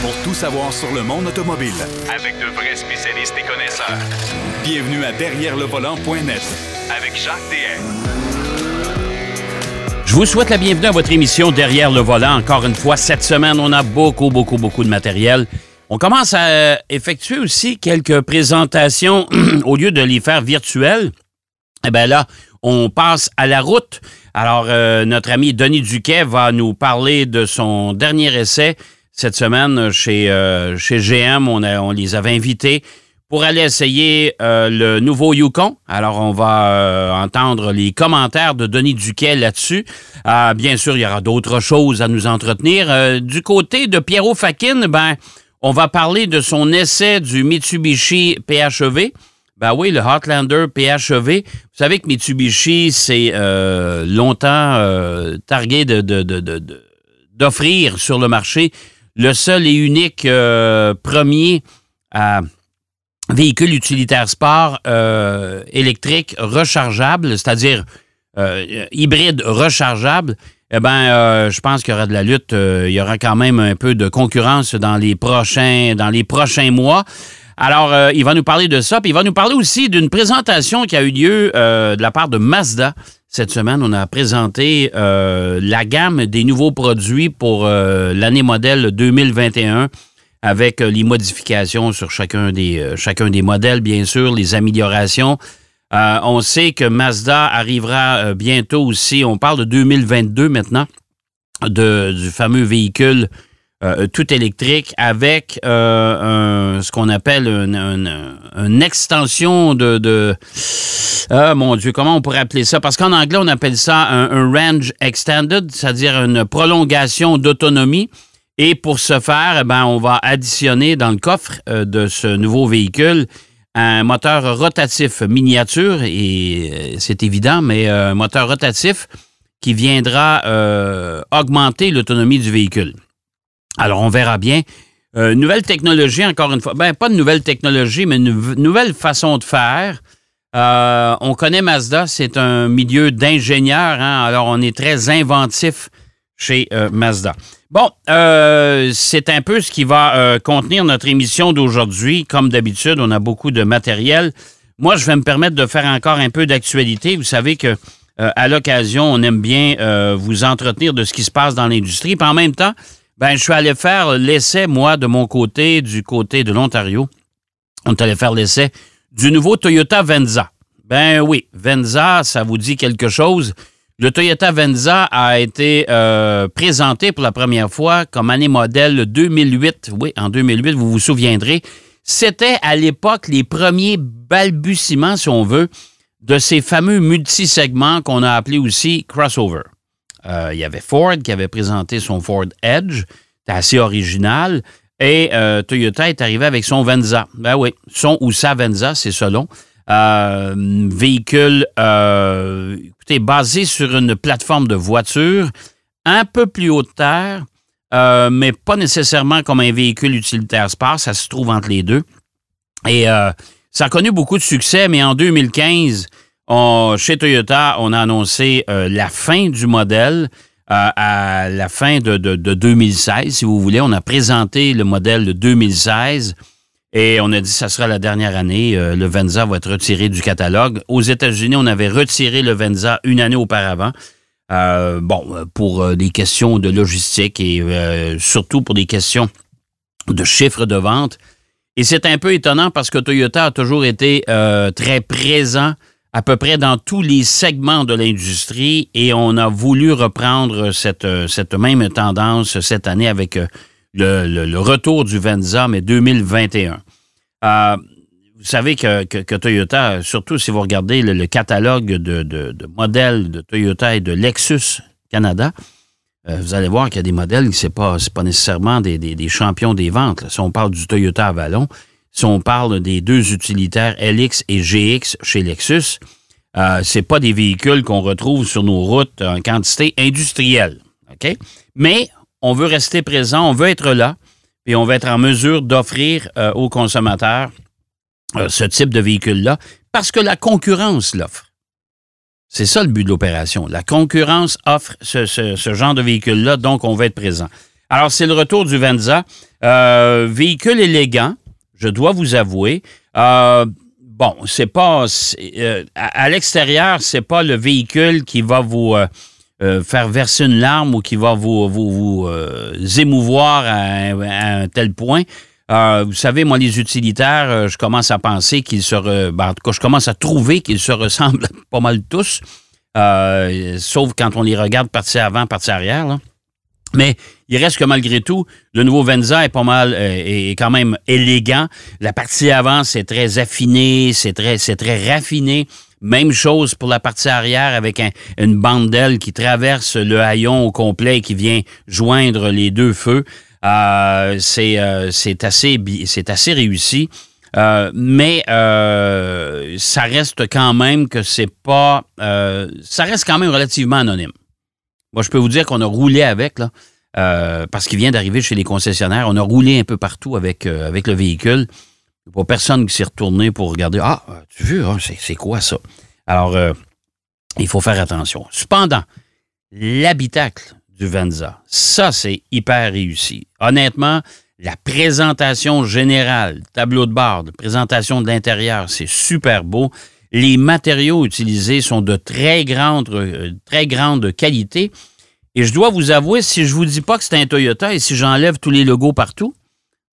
pour tout savoir sur le monde automobile. Avec de vrais spécialistes et connaisseurs. Bienvenue à Derrière le volant.net Avec Jacques DM. Je vous souhaite la bienvenue à votre émission Derrière le volant. Encore une fois, cette semaine, on a beaucoup, beaucoup, beaucoup de matériel. On commence à effectuer aussi quelques présentations au lieu de les faire virtuelles. Eh bien là, on passe à la route. Alors, euh, notre ami Denis Duquet va nous parler de son dernier essai cette semaine chez, euh, chez GM. On, a- on les avait invités pour aller essayer euh, le nouveau Yukon. Alors, on va euh, entendre les commentaires de Denis Duquet là-dessus. Euh, bien sûr, il y aura d'autres choses à nous entretenir. Euh, du côté de Pierrot Fakin, ben, on va parler de son essai du Mitsubishi PHEV. Ben oui, le Hotlander PHEV. Vous savez que Mitsubishi, c'est euh, longtemps euh, targué de- de- de- de- de- d'offrir sur le marché le seul et unique euh, premier à véhicule utilitaire sport euh, électrique rechargeable, c'est-à-dire euh, hybride rechargeable, eh bien, euh, je pense qu'il y aura de la lutte. euh, il y aura quand même un peu de concurrence dans les prochains, dans les prochains mois. Alors, euh, il va nous parler de ça, puis il va nous parler aussi d'une présentation qui a eu lieu euh, de la part de Mazda. Cette semaine, on a présenté euh, la gamme des nouveaux produits pour euh, l'année modèle 2021 avec euh, les modifications sur chacun des, euh, chacun des modèles, bien sûr, les améliorations. On sait que Mazda arrivera bientôt aussi, on parle de 2022 maintenant, de, du fameux véhicule euh, tout électrique avec euh, un- ce qu'on appelle une, extension de. Ah mon Dieu, comment on pourrait appeler ça? Parce qu'en anglais, on appelle ça un, range extended, c'est-à-dire une prolongation d'autonomie. Et pour ce faire, eh ben, on va additionner dans le coffre euh, de ce nouveau véhicule un moteur rotatif miniature, et euh, c'est évident, mais euh, un moteur rotatif qui viendra augmenter l'autonomie du véhicule. Alors, on verra bien. Euh, nouvelle technologie, encore une fois. Ben, pas de nouvelle technologie, mais une nouvelle façon de faire. Euh, on connaît Mazda, c'est un milieu d'ingénieurs, hein, alors on est très inventif chez euh, Mazda. Bon, euh, c'est un peu ce qui va contenir notre émission d'aujourd'hui. Comme d'habitude, on a beaucoup de matériel. Moi, je vais me permettre de faire encore un peu d'actualité. Vous savez que à l'occasion, on aime bien vous entretenir de ce qui se passe dans l'industrie. Puis en même temps, ben, je suis allé faire l'essai, moi, de mon côté, du côté de l'Ontario. On est allé faire l'essai du nouveau Toyota Venza. Ben oui, Venza, ça vous dit quelque chose? Le Toyota Venza a été euh, présenté pour la première fois comme année modèle 2008. Oui, en 2008, vous vous souviendrez. C'était à l'époque les premiers balbutiements, si on veut, de ces fameux multisegments qu'on a appelés aussi crossover. Euh, il y avait Ford qui avait présenté son Ford Edge. C'était assez original. Et euh, Toyota est arrivé avec son Venza. Ben oui, son ou sa Venza, c'est selon. Euh, véhicule, écoutez, basé sur une plateforme de voiture un peu plus haut de terre, mais pas nécessairement comme un véhicule utilitaire sport. Ça se trouve entre les deux. Et ça a connu beaucoup de succès, mais en 2015, chez Toyota, on a annoncé euh, la fin du modèle. euh, à la fin de, de- de 2016, si vous voulez. On a présenté le modèle de 2016 et on a dit que ça sera la dernière année. euh, le Venza va être retiré du catalogue. Aux États-Unis, on avait retiré le Venza une année auparavant. Bon, pour des questions de logistique et surtout pour des questions de chiffres de vente. Et c'est un peu étonnant parce que Toyota a toujours été très présent à peu près dans tous les segments de l'industrie et on a voulu reprendre cette, euh, cette même tendance cette année avec euh, le, retour du Venza, mais 2021. Euh, vous savez que, que- Toyota, surtout si vous regardez le, catalogue de, de- modèles de Toyota et de Lexus Canada, vous allez voir qu'il y a des modèles, ce n'est pas, pas nécessairement des, des- champions des ventes. Si on parle du Toyota Avalon, si on parle des deux utilitaires LX et GX chez Lexus, euh, c'est pas des véhicules qu'on retrouve sur nos routes en quantité industrielle. Mais on veut rester présent, on veut être là, et on va être en mesure d'offrir euh, aux consommateurs euh, ce type de véhicule-là parce que la concurrence l'offre. C'est ça le but de l'opération. La concurrence offre ce, ce- ce genre de véhicule-là, donc on va être présent. Alors, c'est le retour du Venza Euh, véhicule élégant, je dois vous avouer. Euh, bon, c'est pas. euh, à, l'extérieur, c'est pas le véhicule qui va vous. euh, faire verser une larme ou qui va vous, vous, émouvoir à, un- tel point. Vous savez, moi, les utilitaires, je commence à penser qu'ils se... re- ben, en tout cas, je commence à trouver qu'ils se ressemblent pas mal tous, sauf quand on les regarde partie avant, partie arrière. là. Mais il reste que malgré tout, le nouveau Venza est pas mal, euh, est quand même élégant. La partie avant, c'est très affiné, c'est très, c'est très raffiné. Même chose pour la partie arrière avec un- une bande d'aile qui traverse le haillon au complet et qui vient joindre les deux feux. Euh, c'est, euh, c'est assez, c'est assez réussi. Euh, mais euh, ça reste quand même que c'est pas. euh, ça reste quand même relativement anonyme. Moi, je peux vous dire qu'on a roulé avec, là, euh, parce qu'il vient d'arriver chez les concessionnaires. On a roulé un peu partout avec, euh, avec le véhicule. Il n'y a pas personne qui s'est retourné pour regarder. Ah, tu veux, hein, c'est, quoi ça? Alors, euh, il faut faire attention. Cependant, l'habitacle du Venza, ça, c'est hyper réussi. Honnêtement, la présentation générale, tableau de bord, présentation de l'intérieur, c'est super beau. Les matériaux utilisés sont de très grande, euh, très grande qualité. Et je dois vous avouer, si je vous dis pas que c'est un Toyota et si j'enlève tous les logos partout,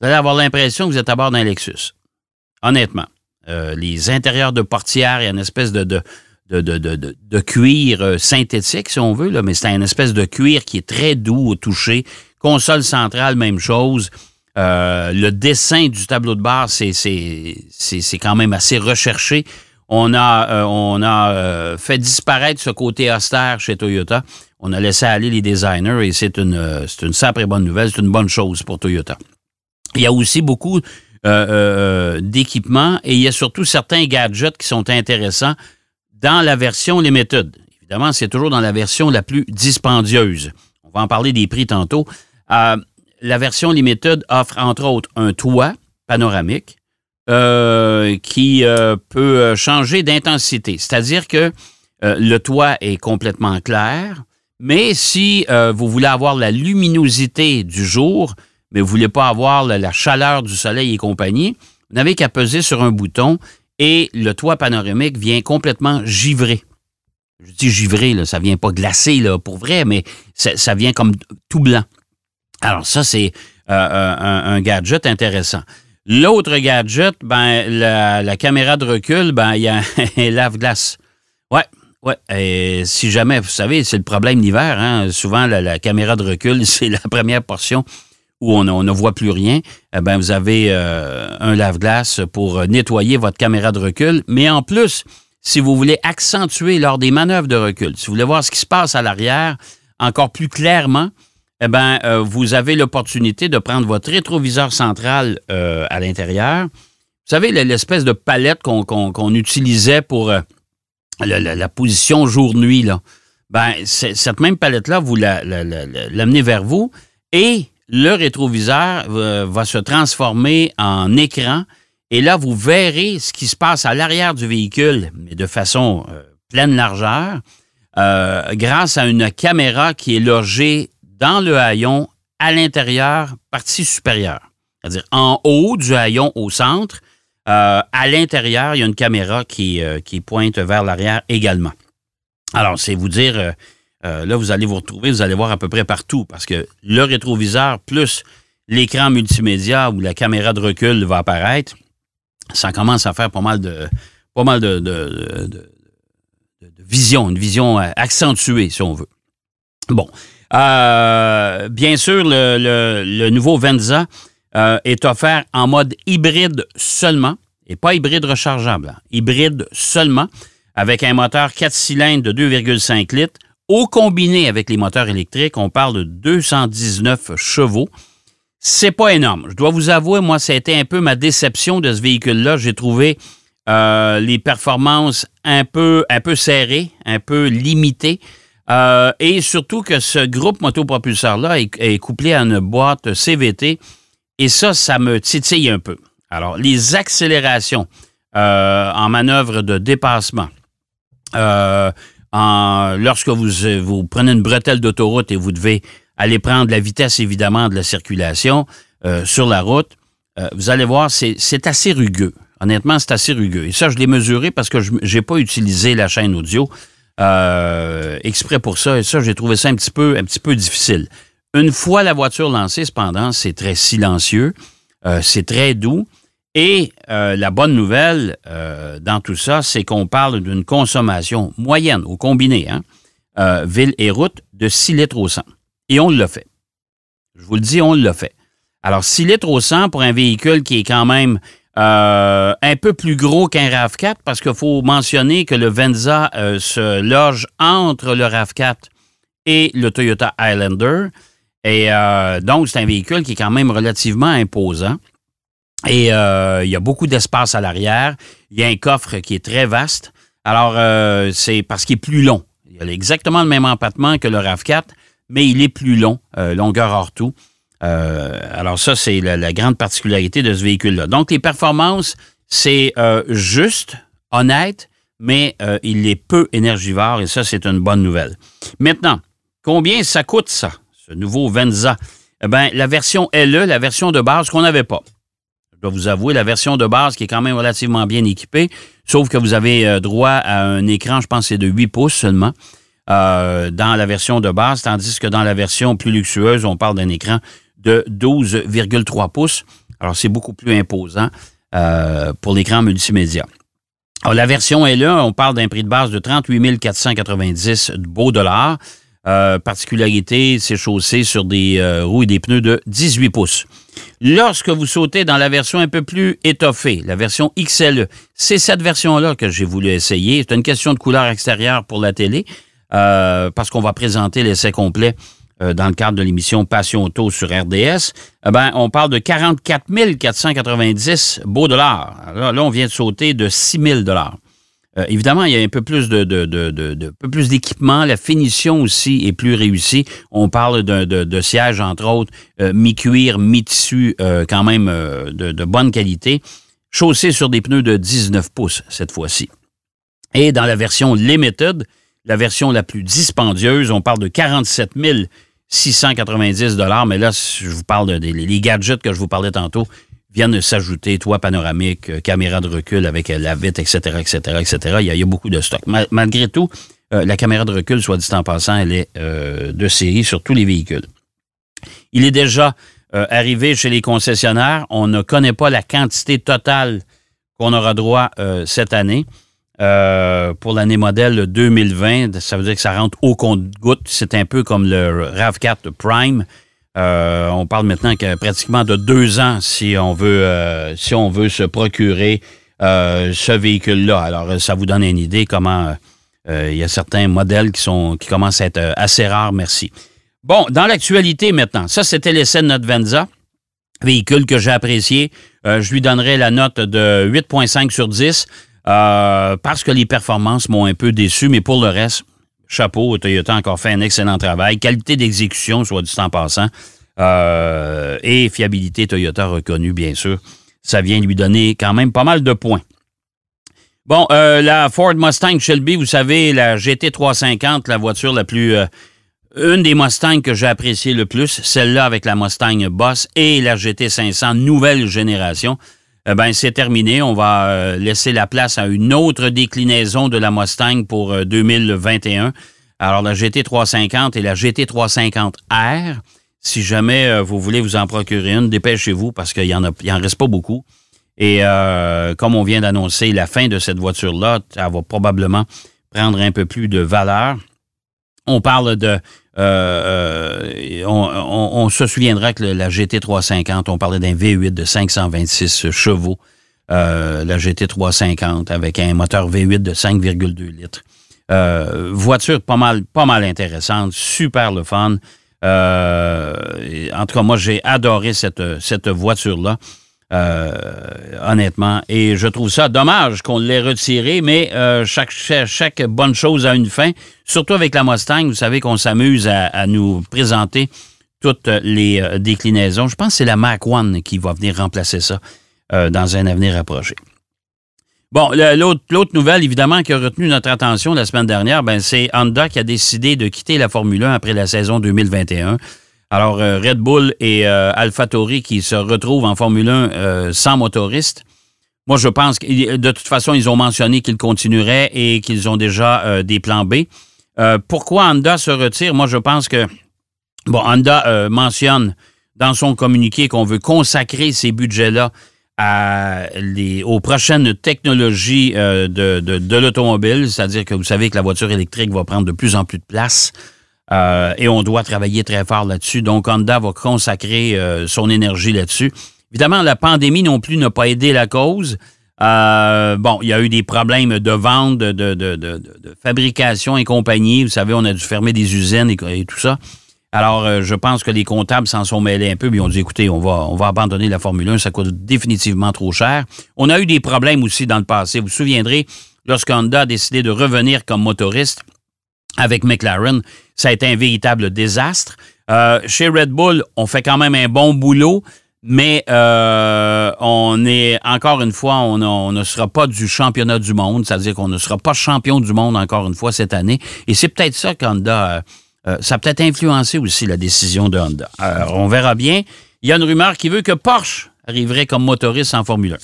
vous allez avoir l'impression que vous êtes à bord d'un Lexus. Honnêtement. Euh, les intérieurs de portières, il y a une espèce de, de, de, de, de- cuir euh, synthétique, si on veut, là, mais c'est une espèce de cuir qui est très doux au toucher. Console centrale, même chose. Le dessin du tableau de bord, c'est quand même assez recherché. On a, euh, on a euh, fait disparaître ce côté austère chez Toyota. On a laissé aller les designers et c'est une, euh, c'est une bonne nouvelle. C'est une bonne chose pour Toyota. Il y a aussi beaucoup euh, d'équipements et il y a surtout certains gadgets qui sont intéressants dans la version Limited. Évidemment, c'est toujours dans la version la plus dispendieuse. On va en parler des prix tantôt. La version Limited offre entre autres un toit panoramique euh, qui euh, peut euh, changer d'intensité. C'est-à-dire que le toit est complètement clair, mais si vous voulez avoir la luminosité du jour, mais vous ne voulez pas avoir la, chaleur du soleil et compagnie, vous n'avez qu'à peser sur un bouton et le toit panoramique vient complètement givrer. Je dis givré, là, ça vient pas glacé pour vrai, mais ça, vient comme tout blanc. Alors ça, c'est un gadget intéressant. L'autre gadget, ben, la, caméra de recul, ben, il y a un lave-glace. Ouais, ouais. Et si jamais, vous savez, c'est le problème l'hiver. Hein? Souvent, la, caméra de recul, c'est la première portion où on, on ne voit plus rien. Eh ben, vous avez euh, un lave-glace pour nettoyer votre caméra de recul. Mais en plus, si vous voulez accentuer lors des manœuvres de recul, si vous voulez voir ce qui se passe à l'arrière encore plus clairement, eh ben, euh, vous avez l'opportunité de prendre votre rétroviseur central euh, à l'intérieur. Vous savez, l'espèce de palette qu'on utilisait pour euh, la, position jour-nuit, là. Ben, cette même palette-là, vous la- la- l'amenez vers vous et le rétroviseur va se transformer en écran. Et là, vous verrez ce qui se passe à l'arrière du véhicule, mais de façon pleine largeur, grâce à une caméra qui est logée dans le haillon à l'intérieur, partie supérieure. C'est-à-dire en haut du haillon au centre, euh, à l'intérieur, il y a une caméra qui, euh, qui pointe vers l'arrière également. Alors, c'est vous dire, euh, là, vous allez vous retrouver, vous allez voir à peu près partout, parce que le rétroviseur plus l'écran multimédia où la caméra de recul va apparaître, ça commence à faire pas mal de, pas mal de, de- de- vision, une vision accentuée, si on veut. Bon. Euh, bien sûr, le, nouveau Venza euh, est offert en mode hybride seulement, et pas hybride rechargeable, hein, hybride seulement, avec un moteur 4 cylindres de 2,5 litres. Au combiné avec les moteurs électriques, on parle de 219 chevaux. C'est pas énorme. Je dois vous avouer, moi, ça a été un peu ma déception de ce véhicule-là. J'ai trouvé euh, les performances un peu, un peu serrées, un peu limitées. Euh, et surtout que ce groupe motopropulseur-là est, couplé à une boîte CVT. Et ça, ça me titille un peu. Alors, les accélérations euh, en manœuvre de dépassement, euh, en- lorsque vous, vous prenez une bretelle d'autoroute et vous devez aller prendre la vitesse, évidemment, de la circulation, sur la route, vous allez voir, c'est assez rugueux. Honnêtement, c'est assez rugueux. Et ça, je l'ai mesuré parce que je n'ai pas utilisé la chaîne audio euh, exprès pour ça. Et ça, j'ai trouvé ça un petit peu, un petit peu difficile. Une fois la voiture lancée, cependant, c'est très silencieux, euh, c'est très doux. Et euh, la bonne nouvelle dans tout ça, c'est qu'on parle d'une consommation moyenne au combiné, hein, ville et route, de 6 litres au 100. Et on l'a fait. Je vous le dis, on l'a fait. Alors, 6 litres au 100 pour un véhicule qui est quand même euh, un peu plus gros qu'un RAV4, parce qu'il faut mentionner que le Venza euh, se loge entre le RAV4 et le Toyota Highlander. Et euh, donc, c'est un véhicule qui est quand même relativement imposant. Et il y a beaucoup d'espace à l'arrière. Il y a un coffre qui est très vaste. Alors, c'est parce qu'il est plus long. Il a exactement le même empattement que le RAV4, mais il est plus long, longueur hors tout. Euh, alors ça, c'est la, grande particularité de ce véhicule-là. Donc, les performances, c'est euh, juste, honnête, mais euh, il est peu énergivore et ça, c'est une bonne nouvelle. Maintenant, combien ça coûte ça, ce nouveau Venza? Eh bien, la version LE, la version de base qu'on n'avait pas. Je dois vous avouer, la version de base qui est quand même relativement bien équipée, sauf que vous avez droit à un écran, je pense, c'est de 8 pouces seulement, dans la version de base, tandis que dans la version plus luxueuse, on parle d'un écran de 12,3 pouces. Alors, c'est beaucoup plus imposant euh, pour l'écran multimédia. Alors, la version est on parle d'un prix de base de 38 490 beaux dollars. Euh, particularité, c'est chaussé sur des euh, roues et des pneus de 18 pouces. Lorsque vous sautez dans la version un peu plus étoffée, la version XLE, c'est cette version-là que j'ai voulu essayer. C'est une question de couleur extérieure pour la télé, parce qu'on va présenter l'essai complet euh, dans le cadre de l'émission Passion Auto sur RDS. Eh ben, on parle de 44 490 beaux dollars. Là, là, on vient de sauter de 6 000 dollars. Euh, évidemment, il y a un peu plus de, de, de, peu plus d'équipement. La finition aussi est plus réussie. On parle de, sièges, entre autres, euh, mi-cuir, mi-tissu, quand même de, bonne qualité. Chaussé sur des pneus de 19 pouces cette fois-ci. Et dans la version Limited, la version la plus dispendieuse, on parle de 47 690 mais là, je vous parle de, des les gadgets que je vous parlais tantôt viennent s'ajouter, toit panoramique, euh, caméra de recul avec euh, la vitre, etc., etc., etc. Il y a, il beaucoup de stock. Ma- malgré tout, euh, la caméra de recul, soit dit en passant, elle est de série sur tous les véhicules. Il est déjà arrivé chez les concessionnaires. On ne connaît pas la quantité totale qu'on aura droit cette année. Euh, pour l'année modèle 2020, ça veut dire que ça rentre au compte-goutte. C'est un peu comme le RAV4 Prime. Euh, on parle maintenant que pratiquement de deux ans si on veut, euh, si on veut se procurer ce véhicule-là. Alors, ça vous donne une idée comment il y a certains modèles qui, sont, qui commencent à être assez rares, merci. Bon, dans l'actualité maintenant, ça c'était l'essai de notre Venza, véhicule que j'ai apprécié. Je lui donnerai la note de 8,5 sur 10 euh, parce que les performances m'ont un peu déçu, mais pour le reste, chapeau, Toyota a encore fait un excellent travail. Qualité d'exécution, soit du temps passant, euh, et fiabilité Toyota reconnue, bien sûr. Ça vient lui donner quand même pas mal de points. Bon, euh, la Ford Mustang Shelby, vous savez, la GT350, la voiture la plus... une des Mustangs que j'ai apprécié le plus, celle-là avec la Mustang Boss et la GT500 nouvelle génération, eh ben c'est terminé. On va euh, laisser la place à une autre déclinaison de la Mustang pour euh, 2021. Alors la GT350 et la GT350R. Si jamais euh, vous voulez vous en procurer une, dépêchez-vous parce qu'il y en reste pas beaucoup. Et euh, comme on vient d'annoncer la fin de cette voiture-là, elle va probablement prendre un peu plus de valeur. On parle de. euh, euh, on, se souviendra que la GT350, on parlait d'un V8 de 526 chevaux. Euh, la GT350 avec un moteur V8 de 5,2 litres. Voiture pas mal, pas mal intéressante, super le fun. En tout cas, moi, j'ai adoré cette, cette voiture-là. Euh, honnêtement. Et je trouve ça dommage qu'on l'ait retiré, mais euh, chaque, bonne chose a une fin. Surtout avec la Mustang, vous savez qu'on s'amuse à, nous présenter toutes les euh, déclinaisons. Je pense que c'est la Mac One qui va venir remplacer ça dans un avenir approché. Bon, l'autre nouvelle, évidemment, qui a retenu notre attention la semaine dernière, ben, c'est Honda qui a décidé de quitter la Formule 1 après la saison 2021. Alors, Red Bull et AlphaTauri qui se retrouvent en Formule 1 sans motoriste. Moi, je pense que de toute façon, ils ont mentionné qu'ils continueraient et qu'ils ont déjà des plans B. pourquoi Honda se retire? Moi, je pense que, bon, Honda mentionne dans son communiqué qu'on veut consacrer ces budgets-là aux prochaines technologies euh, de, l'automobile, c'est-à-dire que vous savez que la voiture électrique va prendre de plus en plus de place euh, et on doit travailler très fort là-dessus. Donc, Honda va consacrer euh, son énergie là-dessus. Évidemment, la pandémie non plus n'a pas aidé la cause. bon, il y a eu des problèmes de vente, de, fabrication et compagnie. Vous savez, on a dû fermer des usines et tout ça. Alors, euh, je pense que les comptables s'en sont mêlés un peu, puis ils ont dit, écoutez, on va, on va abandonner la Formule 1, ça coûte définitivement trop cher. On a eu des problèmes aussi dans le passé. Vous vous souviendrez, lorsque Honda a décidé de revenir comme motoriste avec McLaren, ça a été un véritable désastre. Euh, chez Red Bull, on fait quand même un bon boulot, mais euh, on est, encore une fois, on, ne sera pas du championnat du monde, c'est-à-dire qu'on ne sera pas champion du monde encore une fois cette année. Et c'est peut-être ça qu'Honda euh, ça a peut-être influencé aussi la décision de Honda. Alors, on verra bien. Il y a une rumeur qui veut que Porsche arriverait comme motoriste en Formule 1.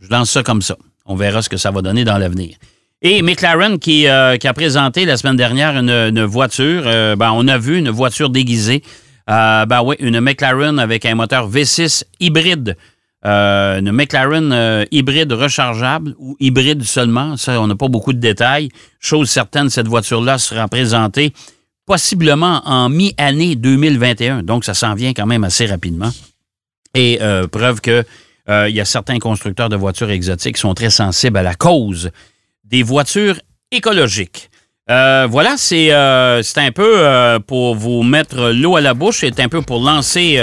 Je lance ça comme ça. On verra ce que ça va donner dans l'avenir. Et McLaren qui, euh, qui, a présenté la semaine dernière une, voiture, euh, ben, on a vu une voiture déguisée. ben oui, une McLaren avec un moteur V6 hybride. une McLaren hybride rechargeable ou hybride seulement. Ça, on n'a pas beaucoup de détails. Chose certaine, cette voiture-là sera présentée possiblement en mi-année 2021. Donc, ça s'en vient quand même assez rapidement. Et euh, preuve que euh, il y a certains constructeurs de voitures exotiques qui sont très sensibles à la cause des voitures écologiques. Euh, voilà, c'est un peu pour vous mettre l'eau à la bouche, c'est un peu pour lancer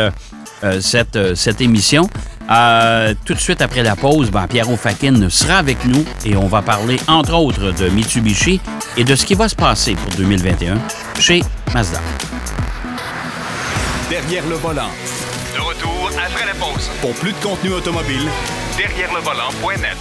cette, cette émission. Euh, tout de suite après la pause, ben, Pierre Fakin sera avec nous et on va parler entre autres de Mitsubishi et de ce qui va se passer pour 2021 chez Mazda. Derrière le volant. De retour après la pause. Pour plus de contenu automobile, derrière le volant.net.